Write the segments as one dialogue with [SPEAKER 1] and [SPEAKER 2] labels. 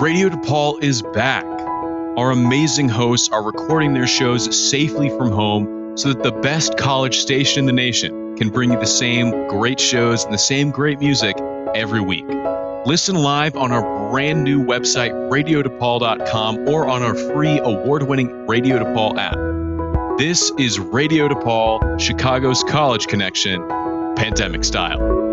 [SPEAKER 1] Radio DePaul is back. Our amazing hosts are recording their shows safely from home so that the best college station in the nation can bring you the same great shows and the same great music every week. Listen live on our brand new website, radiodepaul.com, or on our free award winning Radio DePaul app. This is Radio DePaul, Chicago's college connection, pandemic style.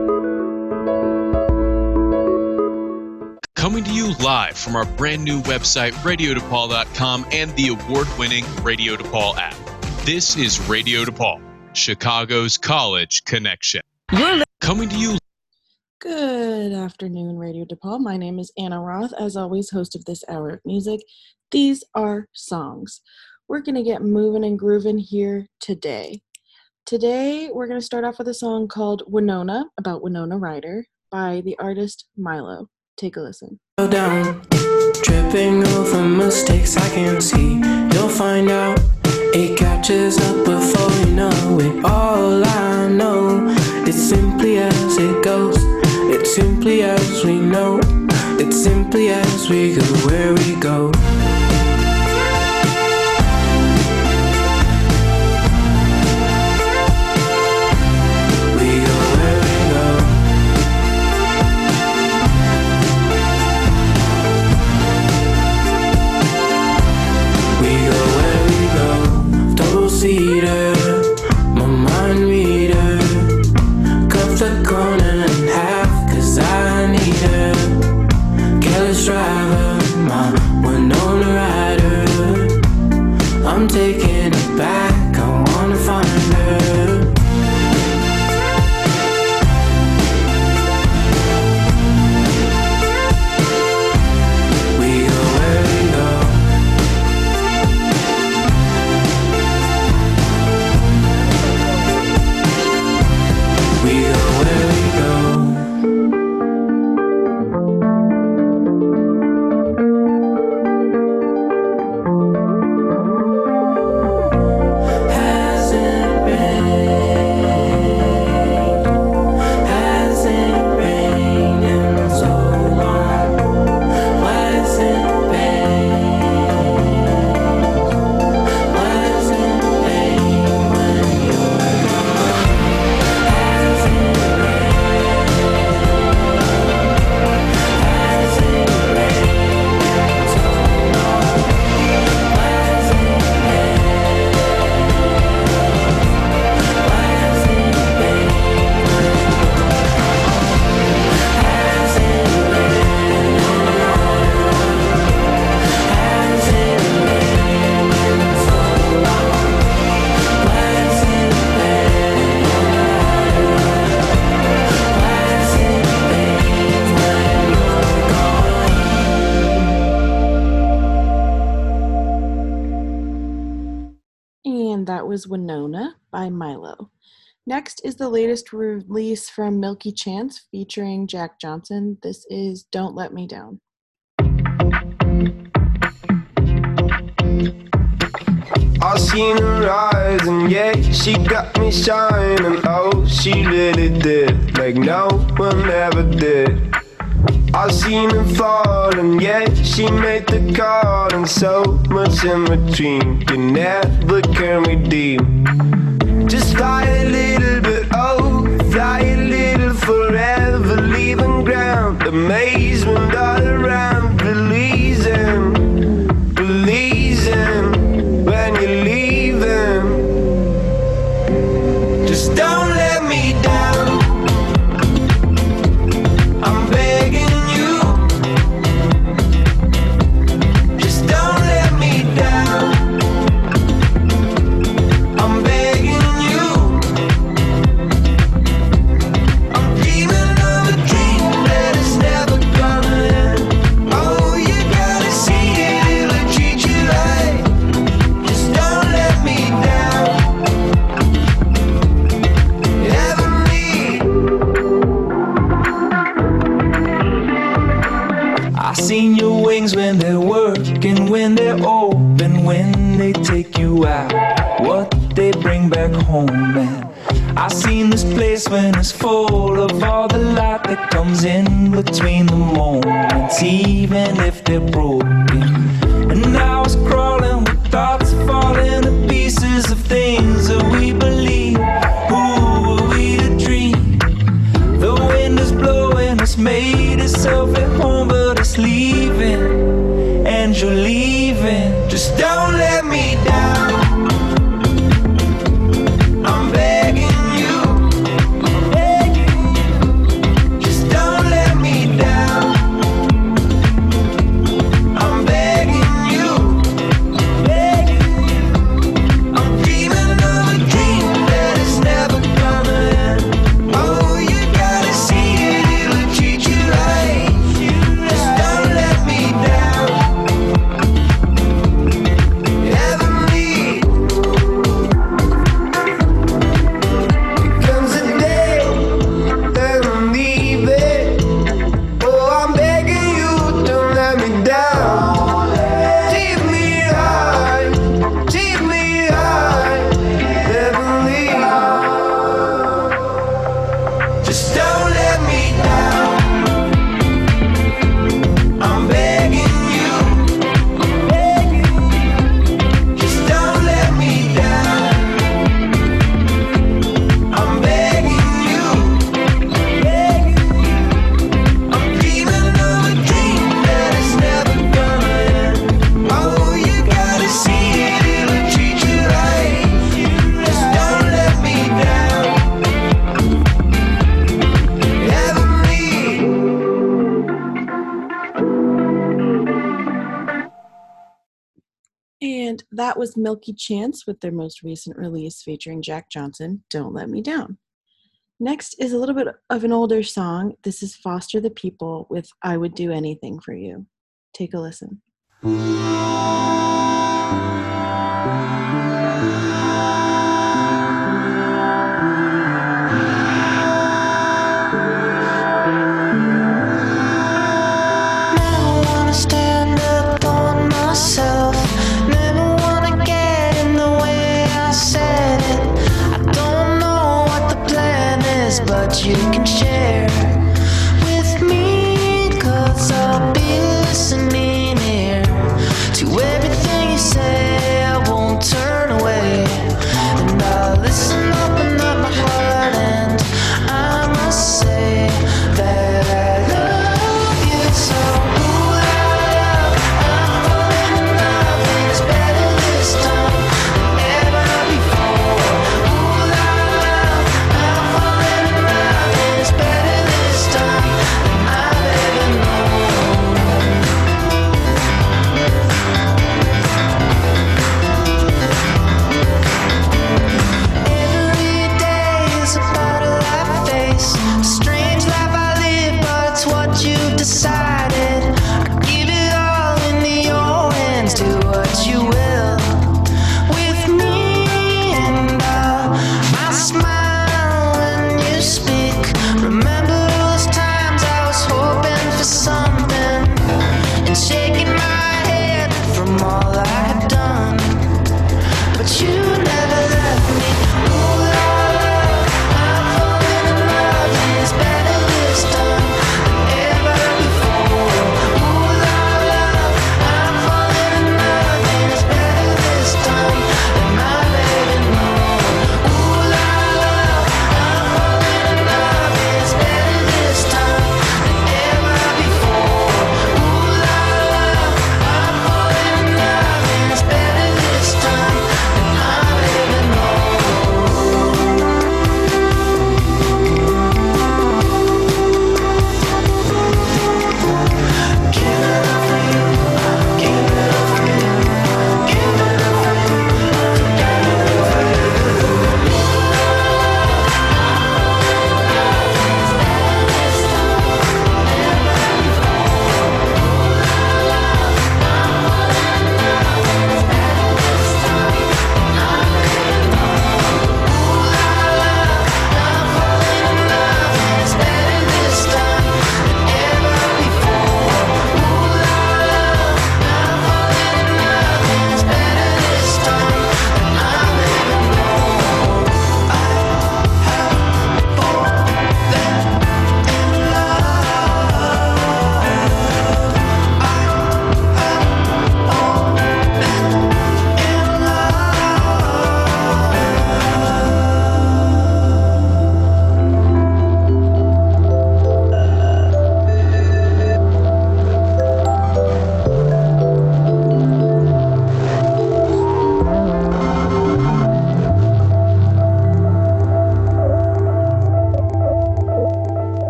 [SPEAKER 1] Coming to you live from our brand new website, radiodepaul.com, and the award winning Radio DePaul app. This is Radio DePaul, Chicago's college connection. You're coming to you.
[SPEAKER 2] Good afternoon, Radio DePaul. My name is Anna Roth, as always, host of this hour of music. These are songs. We're going to get moving and grooving here today. Today, we're going to start off with a song called Winona, about Winona Ryder, by the artist Milo. Take a listen.
[SPEAKER 3] Down, tripping over mistakes I can see. You'll find out it catches up before you know it. All I know, it's simply as it goes. It's simply as we know. It's simply as we go where we go.
[SPEAKER 2] The latest release from Milky Chance featuring Jack Johnson. This is Don't Let Me Down.
[SPEAKER 4] I seen her rise and yeah, she got me shining. Oh, she really did, like no one ever did. I seen her fall and yeah, she made the call and so much in between you never can redeem. Just fly a little amazement all place when it's full of all the light that comes in between the moments, even if they're broken. And I was crawling with thoughts falling to pieces of things that we believe. Who are we to dream? The wind is blowing, it's made itself at home, but it's leaving. And you're leaving. Just don't let me down.
[SPEAKER 5] Milky Chance with their most recent release featuring Jack Johnson, Don't Let Me Down. Next is a little bit of an older song. This is Foster the People with I Would Do Anything for You. Take a listen.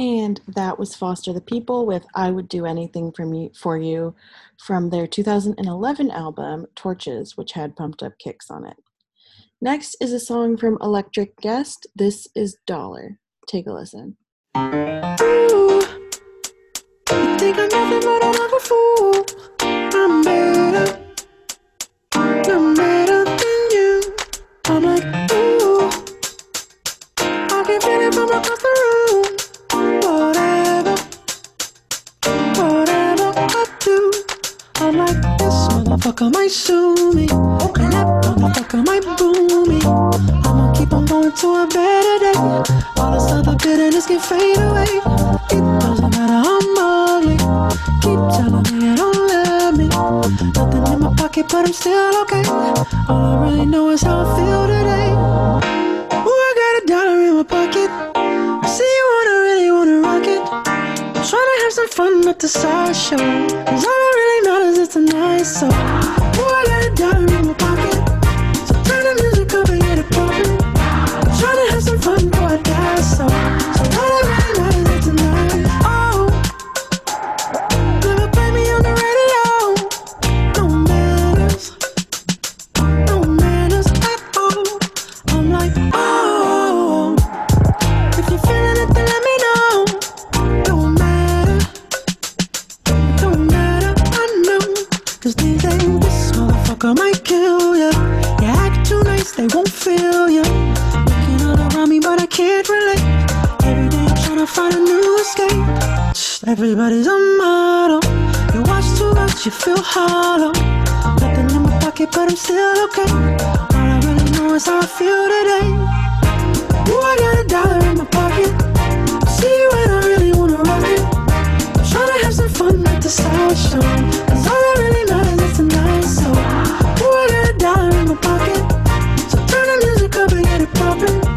[SPEAKER 6] That was
[SPEAKER 2] Foster the People with I Would Do Anything for, me, for You from their 2011 album Torches, which had pumped up kicks on it. Next is a song from Electric Guest. This is Dollar. Take a listen.
[SPEAKER 7] Ooh, you think I'm nothing but fool? I'm better. I'm better than you. I'm like, motherfucker might sue me. And that motherfucker might boo me. I'ma keep on going to a better day. All this other bitterness can fade away. It doesn't matter I'm ugly. Keep telling me you don't love me. Nothing in my pocket, but I'm still okay. All I really know is how I feel today. Ooh, I got a dollar in my pocket. I see you wanna really wanna rock it. Trying to have some fun at the sideshow. Cause all that really matters is tonight. So, ooh, escape. Everybody's a model. You watch too much, you feel hollow. Nothing in my pocket, but I'm still okay. All I really know is how I feel today. Ooh, I got a dollar in my pocket. See when I really wanna rock it. I'm trying to have some fun at the sideshow. Cause all that really matters is tonight. So, ooh, I got a dollar in my pocket. So turn the music up and get it poppin'.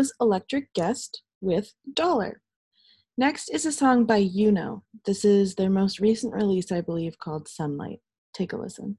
[SPEAKER 2] Was Electric Guest with Dollar. Next is a song by Yuno. This is their most recent release, I believe, called Sunlight. Take a listen.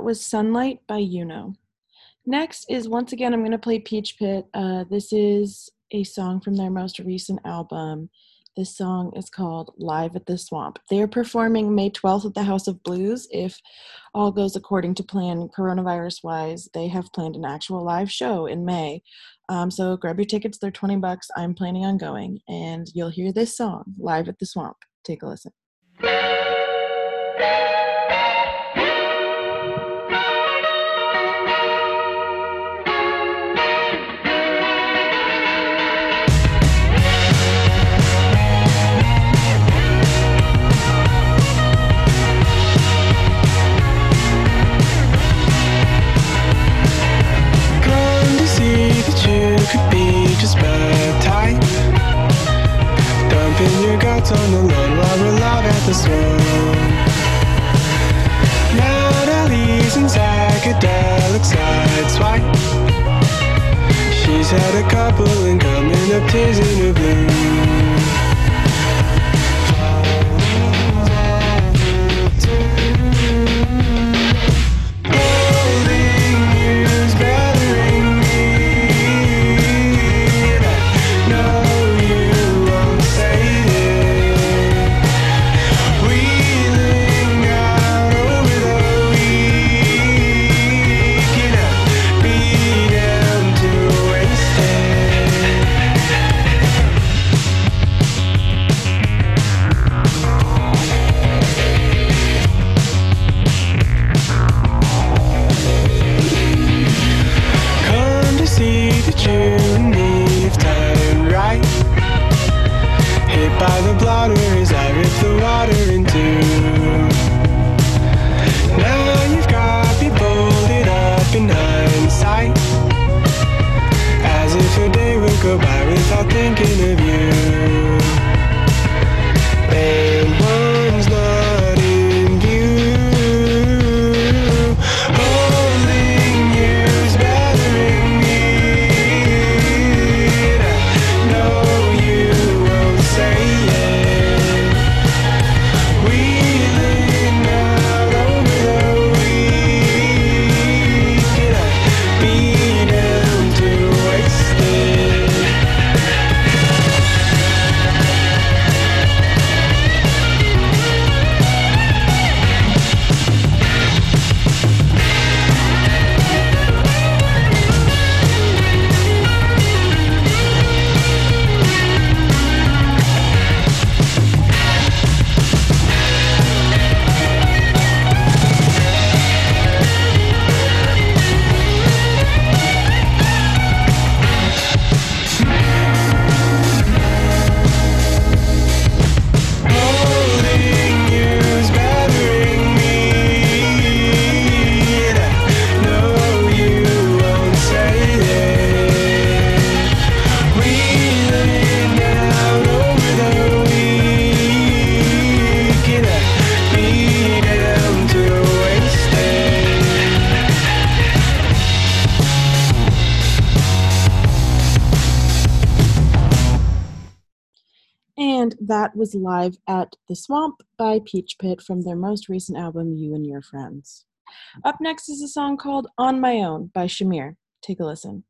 [SPEAKER 2] That was Sunlight by Yuno. Next is once again, I'm going to play Peach Pit. Uh, this is a song from their most recent album. This song is called Live at the Swamp. They're performing May 12th at the House of Blues. If all goes according to plan, coronavirus wise, they have planned an actual live show in May. Um, so grab your tickets, they're 20 bucks. I'm planning on going, and you'll hear this song live at the Swamp. Take a listen.
[SPEAKER 8] Just my type. Dumping your guts on the lawn while we're live at the swamp. Natalie's in psychedelic sideswipe. She's had a couple and coming up tears in her blue. That
[SPEAKER 2] was live at the Swamp by Peach Pit from their most recent album, You and Your Friends. Up next is a song called On My Own by Shamir. Take a listen.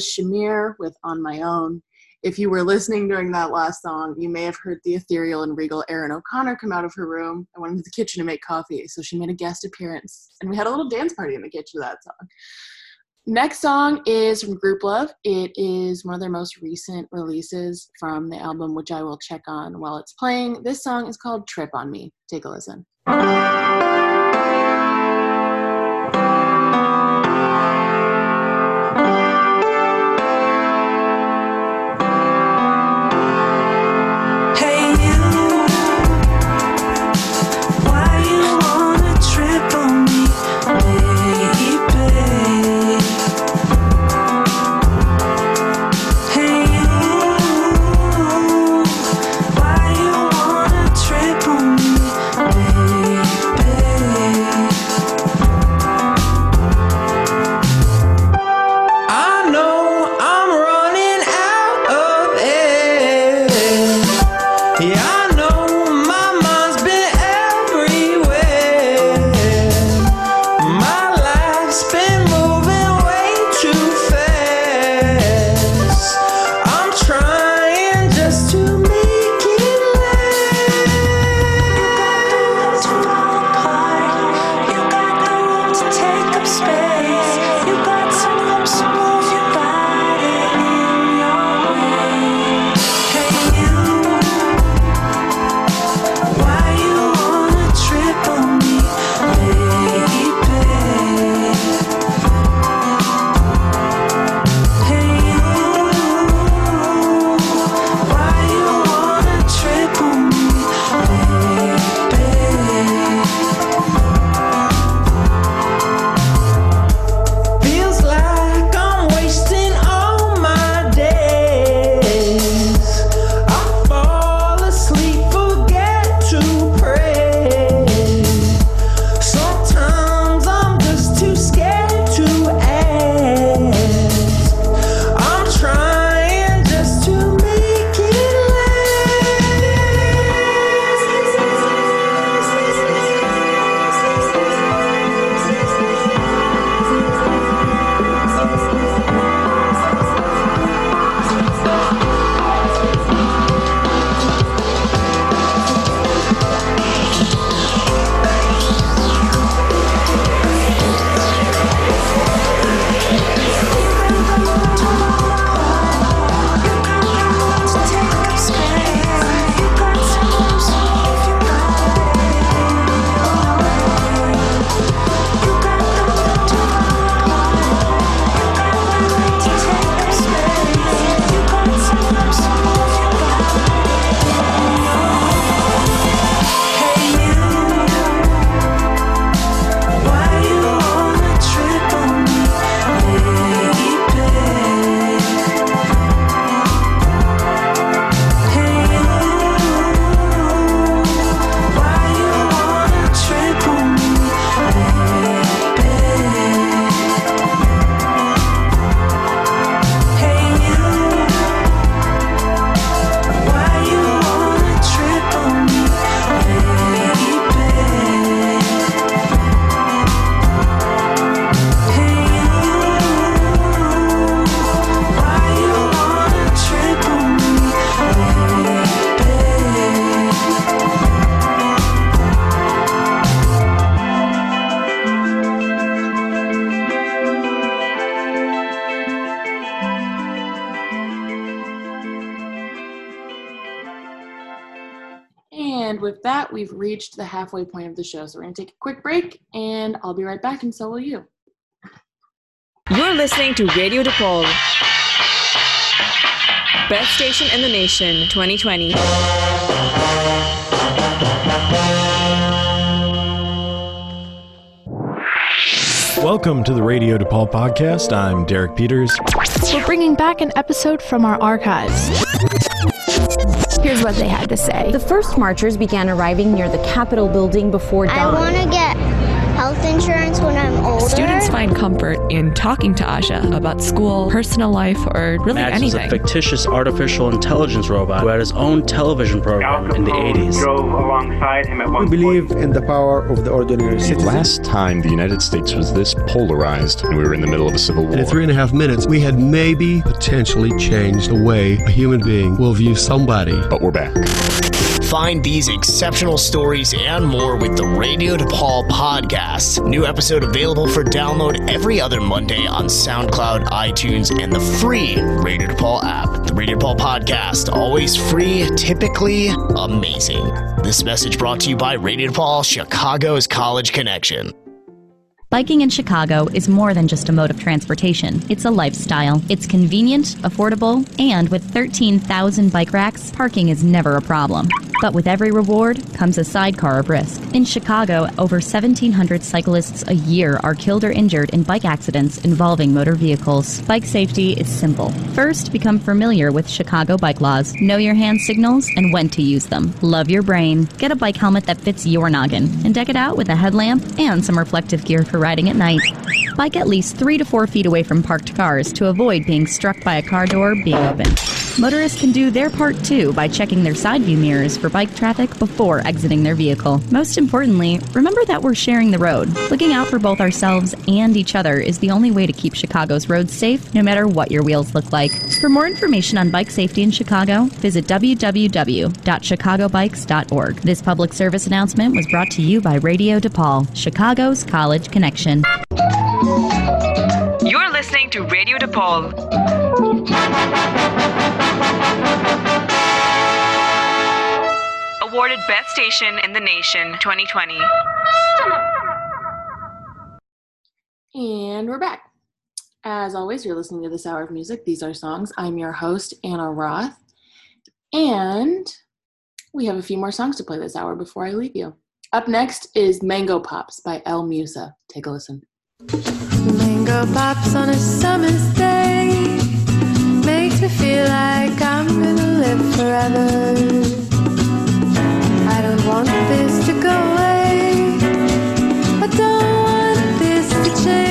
[SPEAKER 9] Was
[SPEAKER 10] Shamir with On My Own. If you were listening during that last song, you may have heard the ethereal and regal Erin O'Connor come out of her room and went into the kitchen to make coffee. So she made a guest appearance. And we had a little dance party in the kitchen that song. Next song is from Grouplove. It is one of their most recent releases from the album, which I will check on while it's playing. This song is called Trip on Me. Take a listen. Reached the halfway point of the show. So we're going to take a quick break, and I'll be right back, and so will you.
[SPEAKER 11] You're listening to Radio DePaul. Best station in the nation, 2020.
[SPEAKER 12] Welcome to the Radio DePaul podcast. I'm Derek Peters.
[SPEAKER 13] We're bringing back an episode from our archives. Here's what they had to say.
[SPEAKER 14] The first marchers began arriving near the Capitol building before dawn.
[SPEAKER 15] I want to get health insurance when I'm older.
[SPEAKER 16] Students find comfort in talking to Aja about school, personal life, or really
[SPEAKER 17] Max
[SPEAKER 16] anything.
[SPEAKER 17] is a fictitious artificial intelligence robot who had his own television program in the 80s.
[SPEAKER 18] Drove alongside him at one
[SPEAKER 19] We believe in the power of the ordinary
[SPEAKER 20] The
[SPEAKER 19] citizen.
[SPEAKER 20] last time the United States was this polarized, and we were in the middle of a civil war.
[SPEAKER 21] In three and a half minutes, we had maybe potentially changed the way a human being will view somebody.
[SPEAKER 20] But we're back.
[SPEAKER 22] Find these exceptional stories and more with the Radio DePaul podcast. New episode available for download every other Monday on SoundCloud, iTunes, and the free Radio DePaul app. The Radio DePaul podcast, always free, typically amazing. This message brought to you by Radio DePaul, Chicago's College Connection.
[SPEAKER 23] Biking in Chicago is more than just a mode of transportation. It's a lifestyle. It's convenient, affordable, and with 13,000 bike racks, parking is never a problem. But with every reward comes a sidecar of risk. In Chicago, over 1,700 cyclists a year are killed or injured in bike accidents involving motor vehicles. Bike safety is simple. First, become familiar with Chicago bike laws. Know your hand signals and when to use them. Love your brain. Get a bike helmet that fits your noggin and deck it out with a headlamp and some reflective gear for riding at night. Bike at least three to four feet away from parked cars to avoid being struck by a car door being open. Motorists can do their part too by checking their side view mirrors for bike traffic before exiting their vehicle. Most importantly, remember that we're sharing the road. Looking out for both ourselves and each other is the only way to keep Chicago's roads safe, no matter what your wheels look like. For more information on bike safety in Chicago, visit www.chicagobikes.org. This public service announcement was brought to you by Radio DePaul, Chicago's College Connection.
[SPEAKER 11] You're listening to Radio DePaul. Awarded Best Station in the Nation 2020.
[SPEAKER 10] And we're back. As always, you're listening to This Hour of Music. These are songs. I'm your host, Anna Roth. And we have a few more songs to play this hour before I leave you. Up next is Mango Pops by El Musa. Take a listen.
[SPEAKER 24] Mango pops on a summer's day me feel like I'm gonna live forever. I don't want this to go away. I don't want this to change.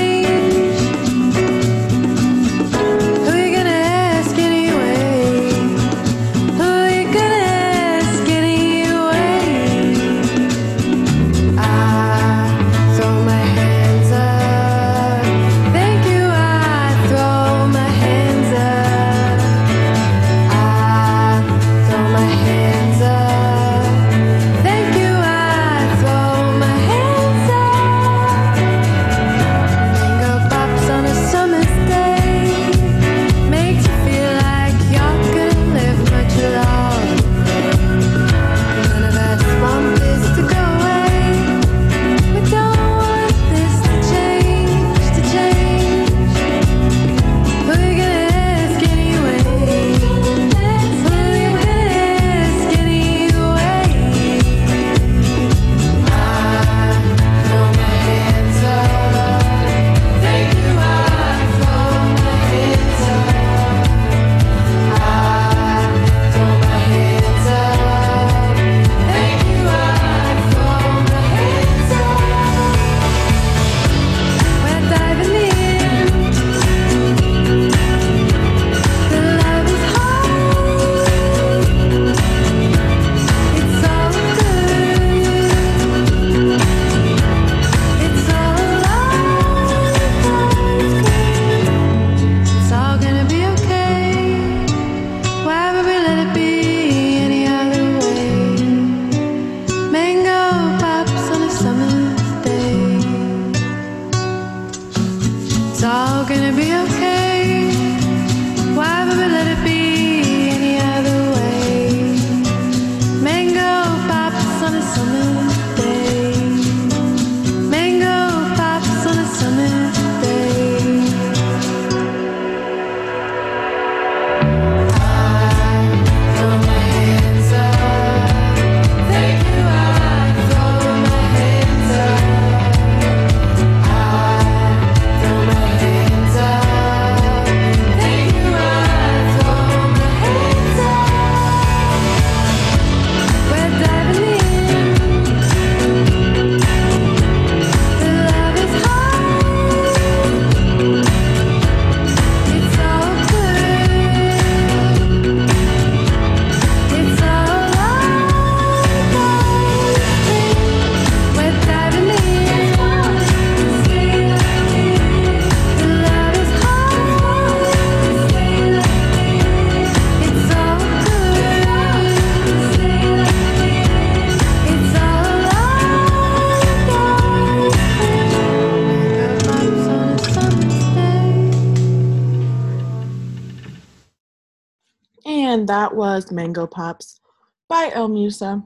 [SPEAKER 24] Mango Pops
[SPEAKER 2] by El Musa.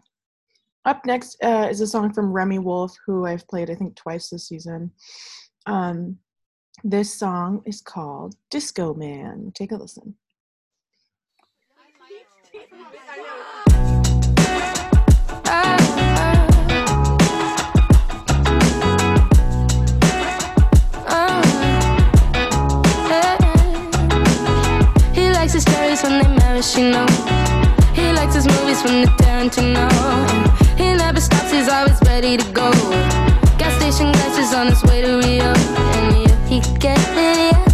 [SPEAKER 2] Up next uh, is a song from Remi Wolf, who I've played, I think, twice this season. Um, this song is called Disco Man. Take a listen.
[SPEAKER 25] He likes his stories when they likes his movies from the Tarantino. He never stops, he's always ready to go. Gas station glasses on his way to Rio. And yeah, he gets it, yeah.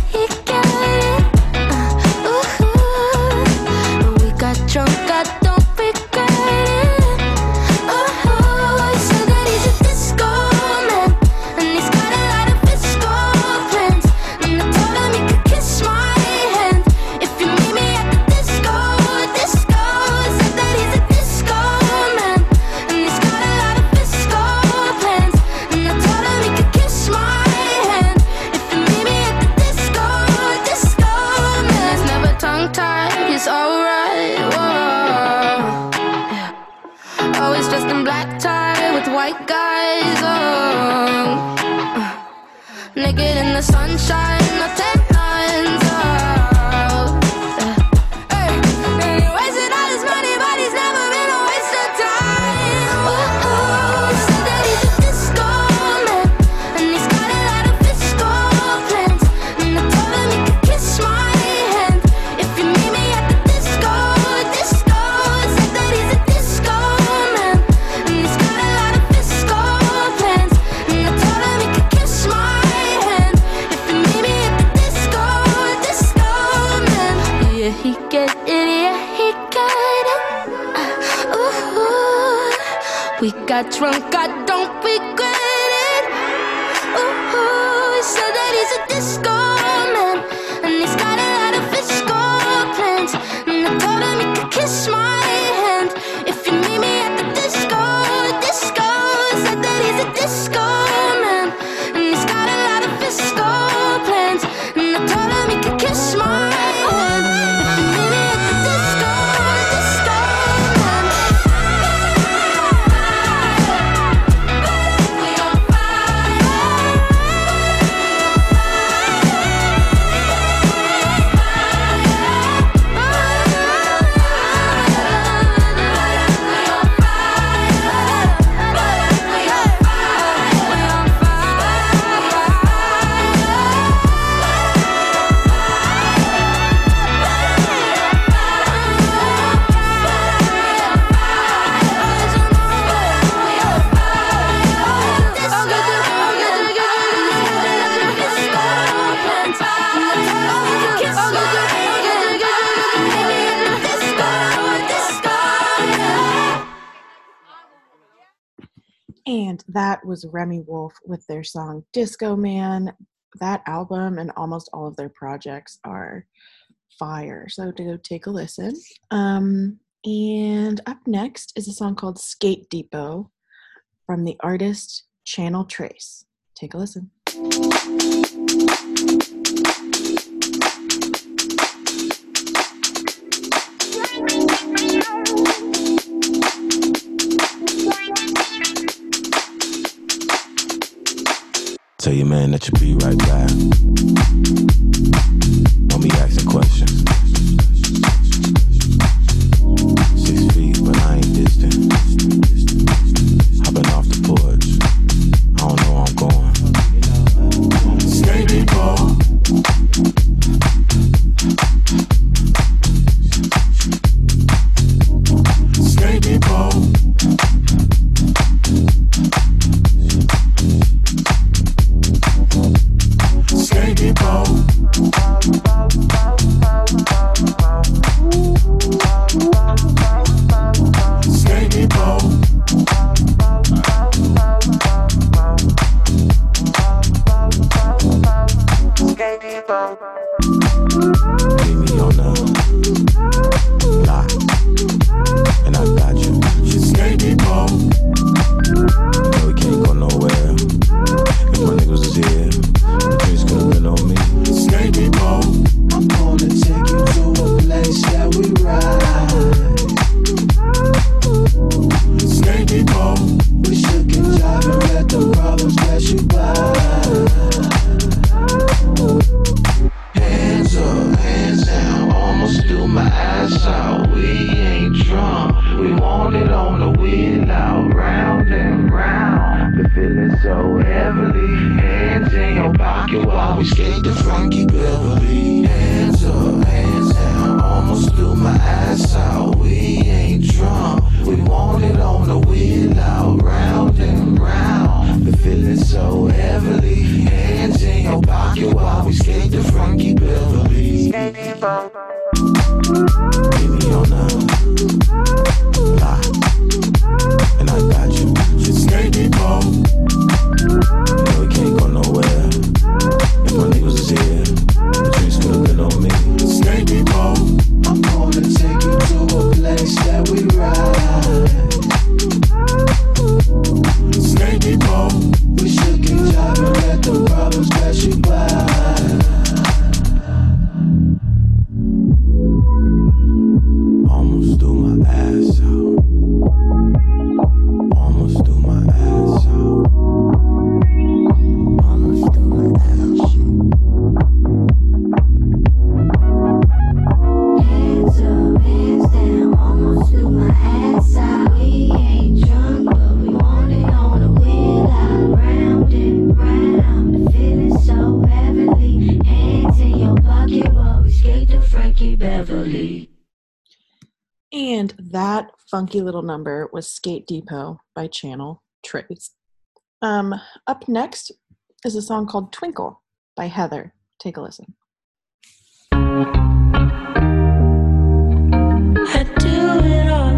[SPEAKER 25] that
[SPEAKER 2] was Remi Wolf with their song Disco Man. That album and almost all of their projects are fire. So to go take a listen. Um, and up next is a song called Skate Depot from the artist Channel Tres. Take a listen.
[SPEAKER 26] Tell your man that you'll be right back. Don't be asking questions.
[SPEAKER 2] funky little number was Skate Depot by Channel Tres. Um, up next is a song called Twinkle by Heather. Take a listen.
[SPEAKER 27] I do it all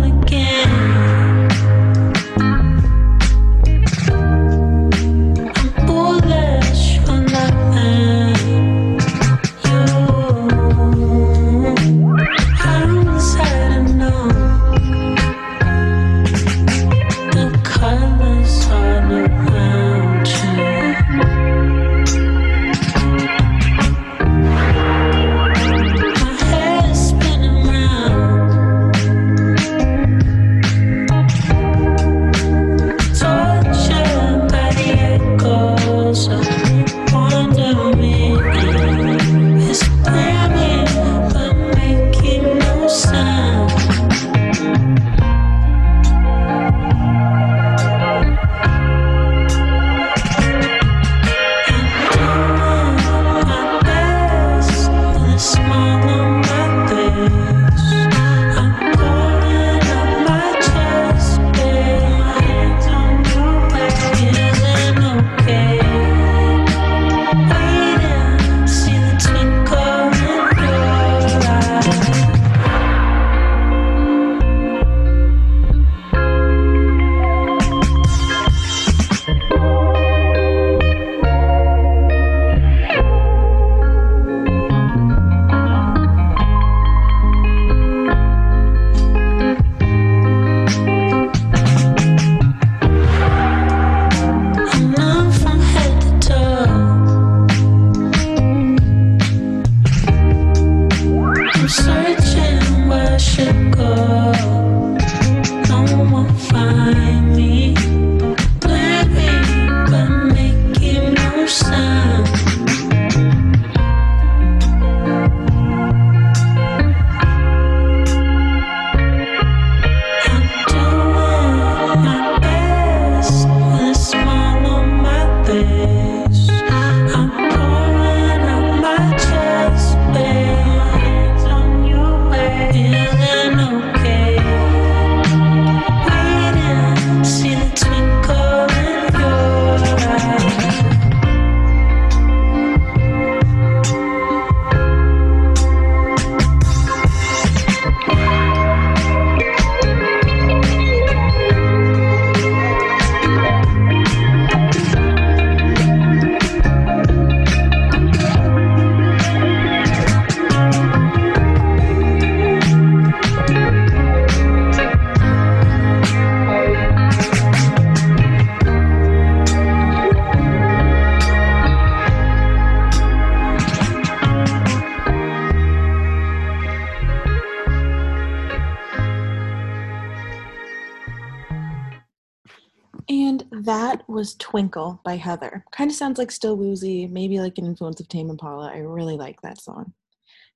[SPEAKER 2] was Twinkle by Heather. Kind of sounds like Still Woozy, maybe like an influence of Tame Impala. I really like that song.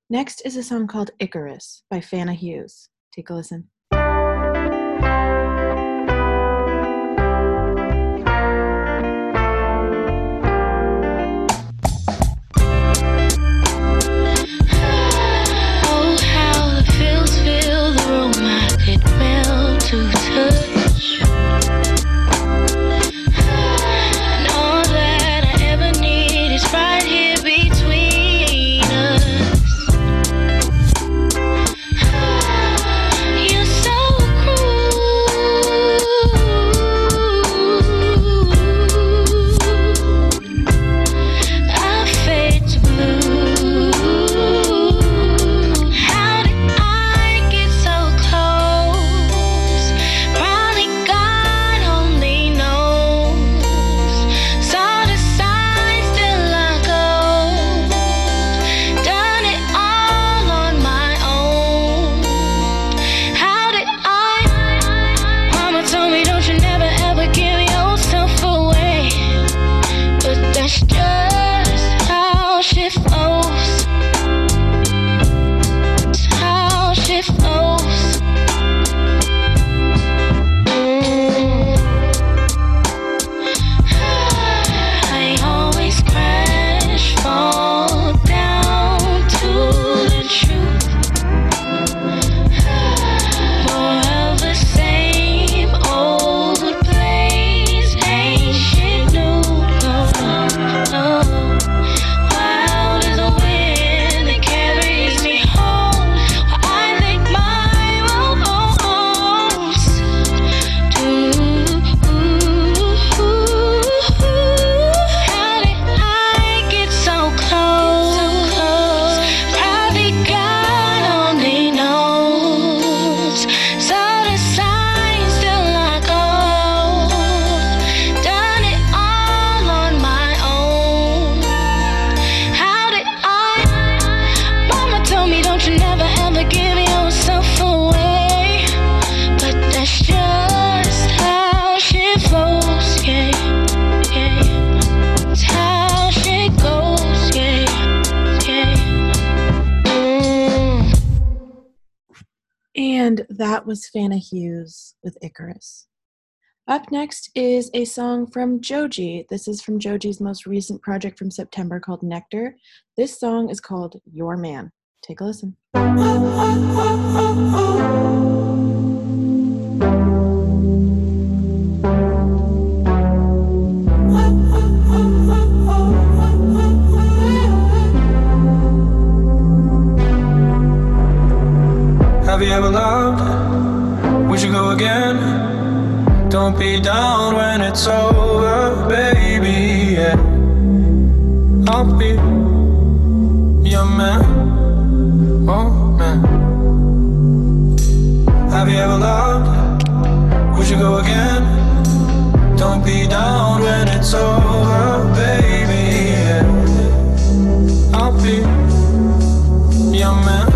[SPEAKER 2] Next is a song called Icarus by Fana Hues. Take a listen. Was Fana Hues with Icarus. Up next is a song from Joji. This is from Joji's most recent project from September called Nectar. This song is called Your Man. Take a listen.
[SPEAKER 8] Have you ever loved? We should go again. Don't be down when it's over, baby. Yeah. I'll be your man. Oh, man. Have you ever loved? We should go again. Don't be down when it's over, baby. Yeah. I'll be your man.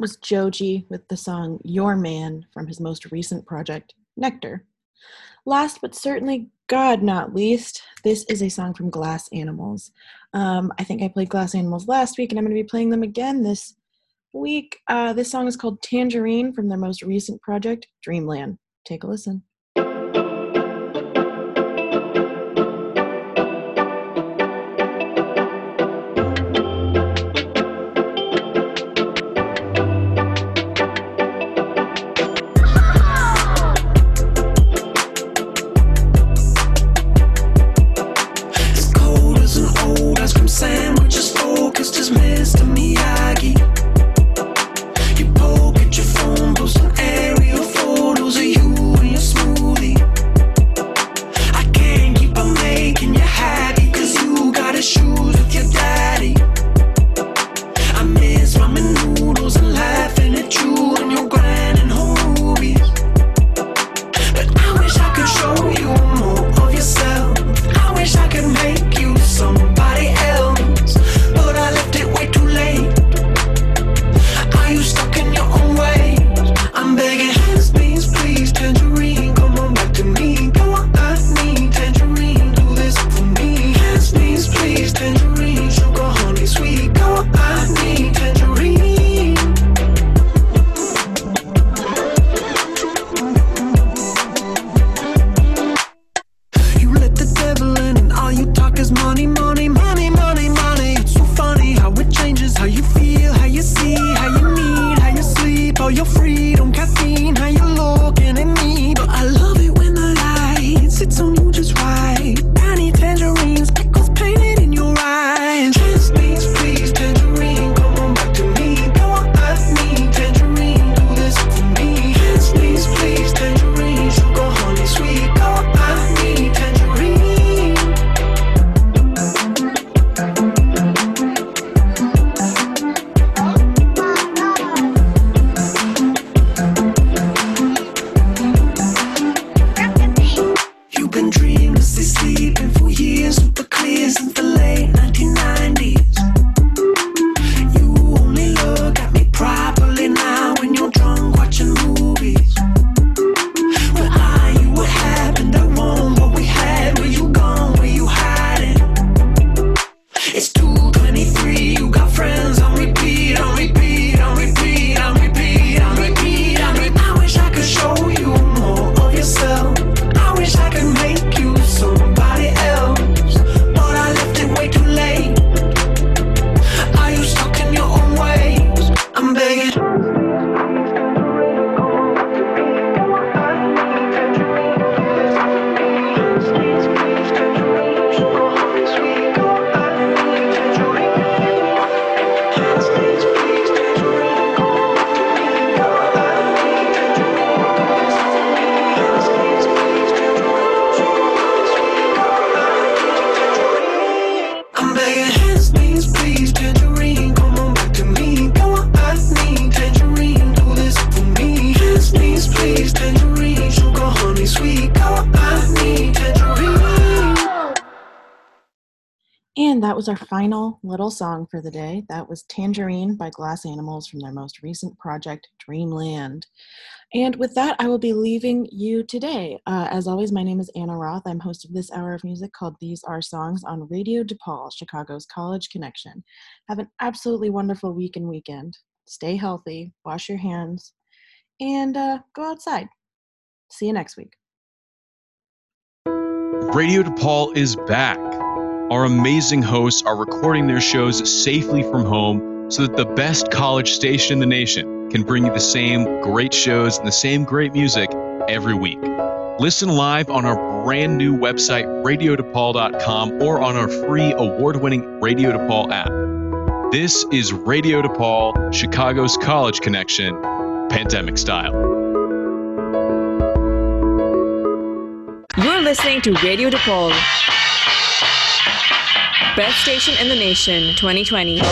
[SPEAKER 2] Was Joji with the song Your Man from his most recent project, Nectar. Last but certainly, God not least, this is a song from Glass Animals. Um, I think I played Glass Animals last week, and I'm going to be playing them again this week. Uh, this song is called Tangerine from their most recent project, Dreamland. Take a listen. Final little song for the day. That was Tangerine by Glass Animals from their most recent project, Dreamland. And with that, I will be leaving you today. Uh, as always, my name is Anna Roth. I'm host of this hour of music called These Are Songs on Radio DePaul, Chicago's College Connection. Have an absolutely wonderful week and weekend. Stay healthy, wash your hands, and uh, go outside. See you next week.
[SPEAKER 1] Radio DePaul is back. Our amazing hosts are recording their shows safely from home so that the best college station in the nation can bring you the same great shows and the same great music every week. Listen live on our brand new website, radiodepaul.com, or on our free award winning Radio DePaul app. This is Radio DePaul, Chicago's college connection, pandemic style.
[SPEAKER 11] You're listening to Radio DePaul. Best station in the nation 2020.